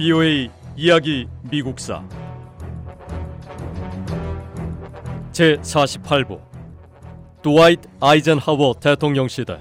BOA 이야기 미국사. 제 48부. 드와이트 아이젠하워 대통령 시대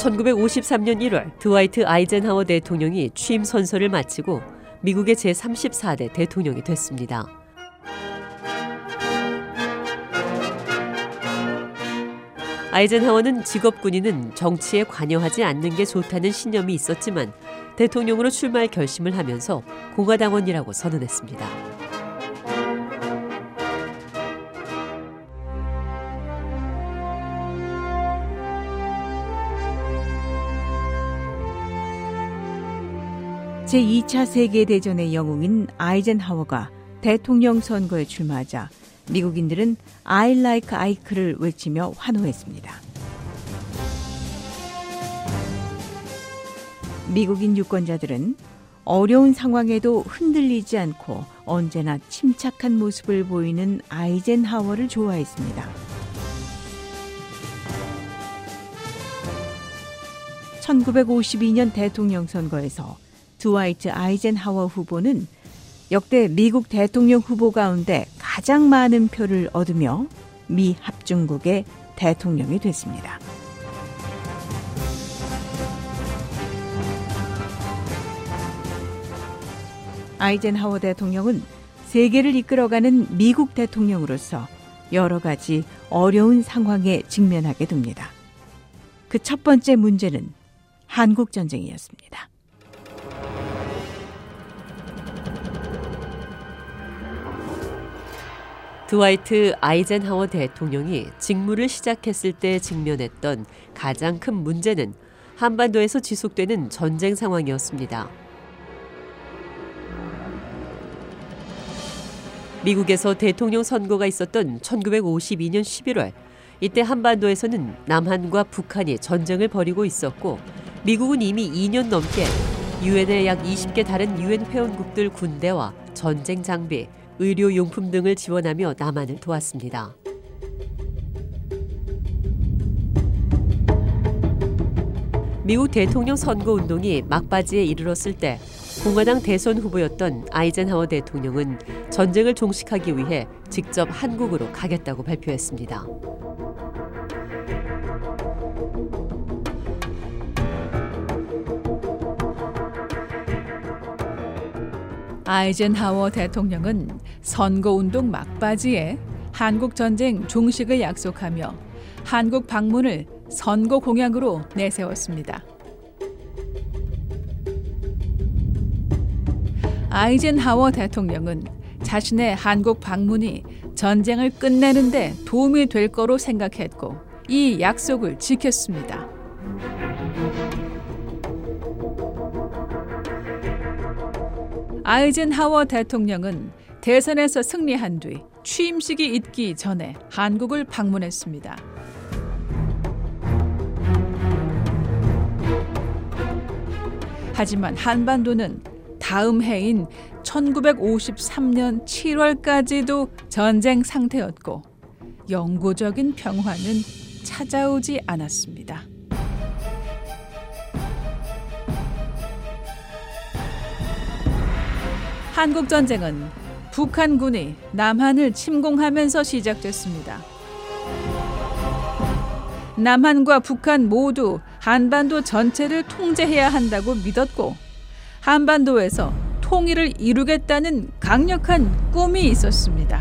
(1953년 1월) 드와이트 아이젠하워 대통령이 취임 선서를 마치고 미국의 제34대 대통령이 됐습니다. 아이젠하워는 직업 군인은 정치에 관여하지 않는 게 좋다는 신념이 있었지만 대통령으로 출마할 결심을 하면서 공화당원이라고 선언했습니다. 제2차 세계대전의 영웅인 아이젠하워가 대통령 선거에 출마하자 미국인들은 I like Ike를 외치며 환호했습니다. 미국인 유권자들은 어려운 상황에도 흔들리지 않고 언제나 침착한 모습을 보이는 아이젠하워를 좋아했습니다. 1952년 대통령 선거에서 드와이트 아이젠하워 후보는 역대 미국 대통령 후보 가운데 가장 많은 표를 얻으며 미 합중국의 대통령이 됐습니다. 아이젠하워 대통령은 세계를 이끌어가는 미국 대통령으로서 여러 가지 어려운 상황에 직면하게 됩니다. 그 첫 번째 문제는 한국 전쟁이었습니다. 드와이트 아이젠하워 대통령이 직무를 시작했을 때 직면했던 가장 큰 문제는 한반도에서 지속되는 전쟁 상황이었습니다. 미국에서 대통령 선거가 있었던 1952년 11월 이때 한반도에서는 남한과 북한이 전쟁을 벌이고 있었고 미국은 이미 2년 넘게 유엔의 약 20개 다른 유엔 회원국들 군대와 전쟁 장비, 의료 용품 등을 지원하며 남한을 도왔습니다. 미국 대통령 선거 운동이 막바지에 이르렀을 때 공화당 대선 후보였던 아이젠하워 대통령은 전쟁을 종식하기 위해 직접 한국으로 가겠다고 발표했습니다. 아이젠하워 대통령은 선거운동 막바지에 한국 전쟁 종식을 약속하며 한국 방문을 선거 공약으로 내세웠습니다. 아이젠하워 대통령은 자신의 한국 방문이 전쟁을 끝내는데 도움이 될 거로 생각했고 이 약속을 지켰습니다. 아이젠하워 대통령은 대선에서 승리한 뒤 취임식이 있기 전에 한국을 방문했습니다. 하지만 한반도는 다음 해인 1953년 7월까지도 전쟁 상태였고 영구적인 평화는 찾아오지 않았습니다. 한국 전쟁은 북한군이 남한을 침공하면서 시작됐습니다. 남한과 북한 모두 한반도 전체를 통제해야 한다고 믿었고 한반도에서 통일을 이루겠다는 강력한 꿈이 있었습니다.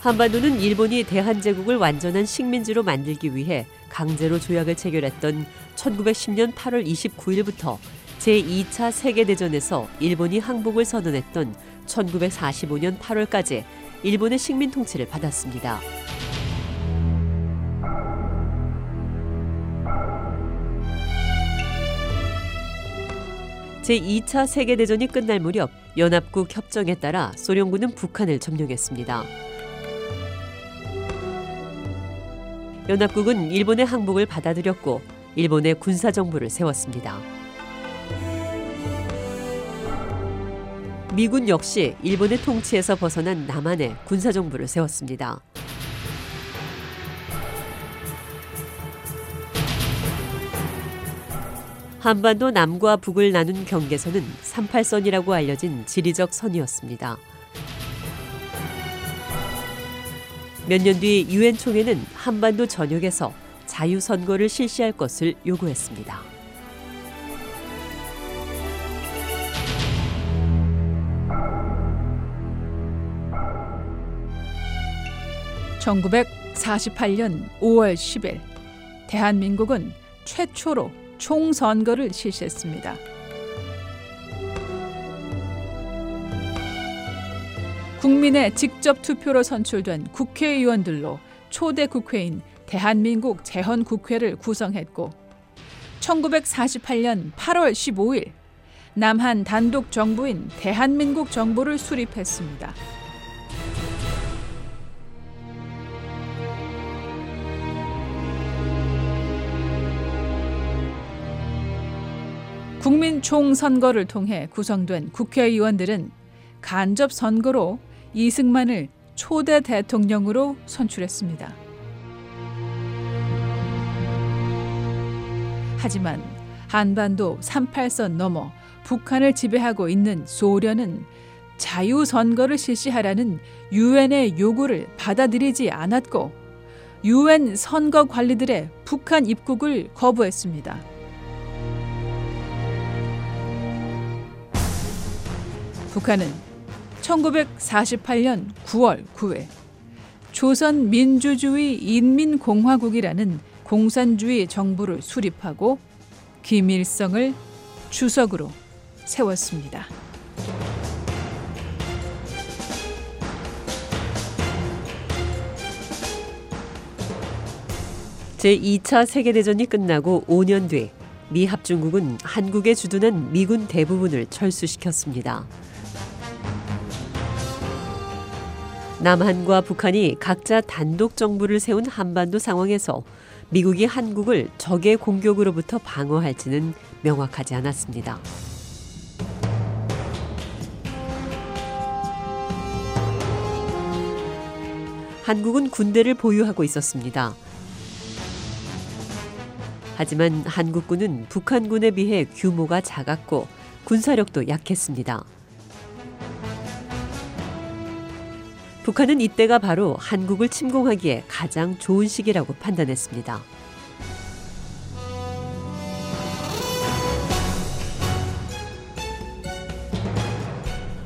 한반도는 일본이 대한제국을 완전한 식민지로 만들기 위해 강제로 조약을 체결했던 1910년 8월 29일부터 제2차 세계대전에서 일본이 항복을 선언했던 1945년 8월까지 일본의 식민 통치를 받았습니다. 제2차 세계대전이 끝날 무렵 연합국 협정에 따라 소련군은 북한을 점령했습니다. 연합국은 일본의 항복을 받아들였고 일본의 군사 정부를 세웠습니다. 미군 역시 일본의 통치에서 벗어난 남한에 군사 정부를 세웠습니다. 한반도 남과 북을 나눈 경계선은 38선이라고 알려진 지리적 선이었습니다. 몇 년 뒤 유엔 총회는 한반도 전역에서 자유 선거를 실시할 것을 요구했습니다. (1948년 5월 10일) 대한민국은 최초로 총선거를 실시했습니다. 국민의 직접 투표로 선출된 국회의원들로 초대 국회인 대한민국 재헌국회를 구성했고 1948년 8월 15일 남한 단독 정부인 대한민국 정부를 수립했습니다. 국민 총선거를 통해 구성된 국회의원들은 간접 선거로 이승만을 초대 대통령으로 선출했습니다. 하지만 한반도 38선 넘어 북한을 지배하고 있는 소련은 자유 선거를 실시하라는 유엔의 요구를 받아들이지 않았고 유엔 선거 관리들의 북한 입국을 거부했습니다. 북한은 1948년 9월 9일 조선 민주주의 인민공화국이라는 공산주의 정부를 수립하고 김일성을 주석으로 세웠습니다. 제2차 세계대전이 끝나고 5년 뒤 미 합중국은 한국에 주둔한 미군 대부분을 철수시켰습니다. 남한과 북한이 각자 단독 정부를 세운 한반도 상황에서 미국이 한국을 적의 공격으로부터 방어할지는 명확하지 않았습니다. 한국은 군대를 보유하고 있었습니다. 하지만 한국군은 북한군에 비해 규모가 작았고 군사력도 약했습니다. 북한은 이때가 바로 한국을 침공하기에 가장 좋은 시기라고 판단했습니다.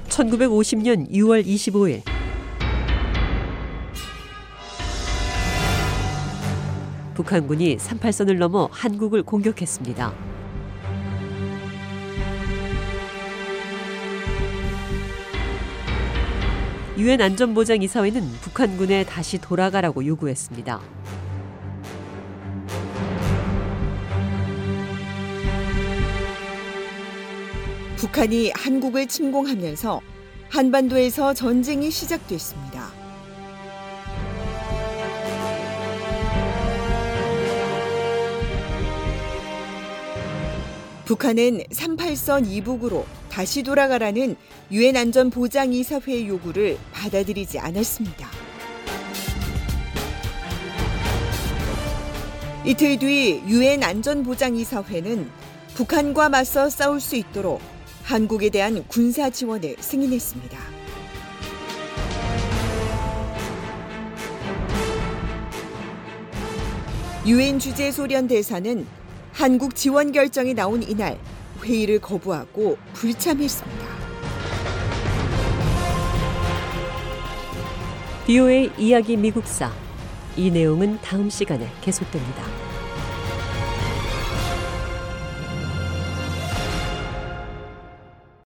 (1950년 6월 25일) 북한군이 38선을 넘어 한국을 공격했습니다. 유엔 안전보장 이사회는 북한군에 다시 돌아가라고 요구했습니다. 북한이 한국을 침공하면서 한반도에서 전쟁이 시작됐습니다. 북한은 38선 이북으로 다시 돌아가라는 유엔 안전보장이사회 요구를 받아들이지 않았습니다. 이틀 뒤 유엔 안전보장이사회는 북한과 맞서 싸울 수 있도록 한국에 대한 군사 지원을 승인했습니다. 유엔 주재 소련 대사는 한국 지원 결정이 나온 이날 회의를 거부하고 불참했습니다. BOA 이야기 미국사 이 내용은 다음 시간에 계속됩니다.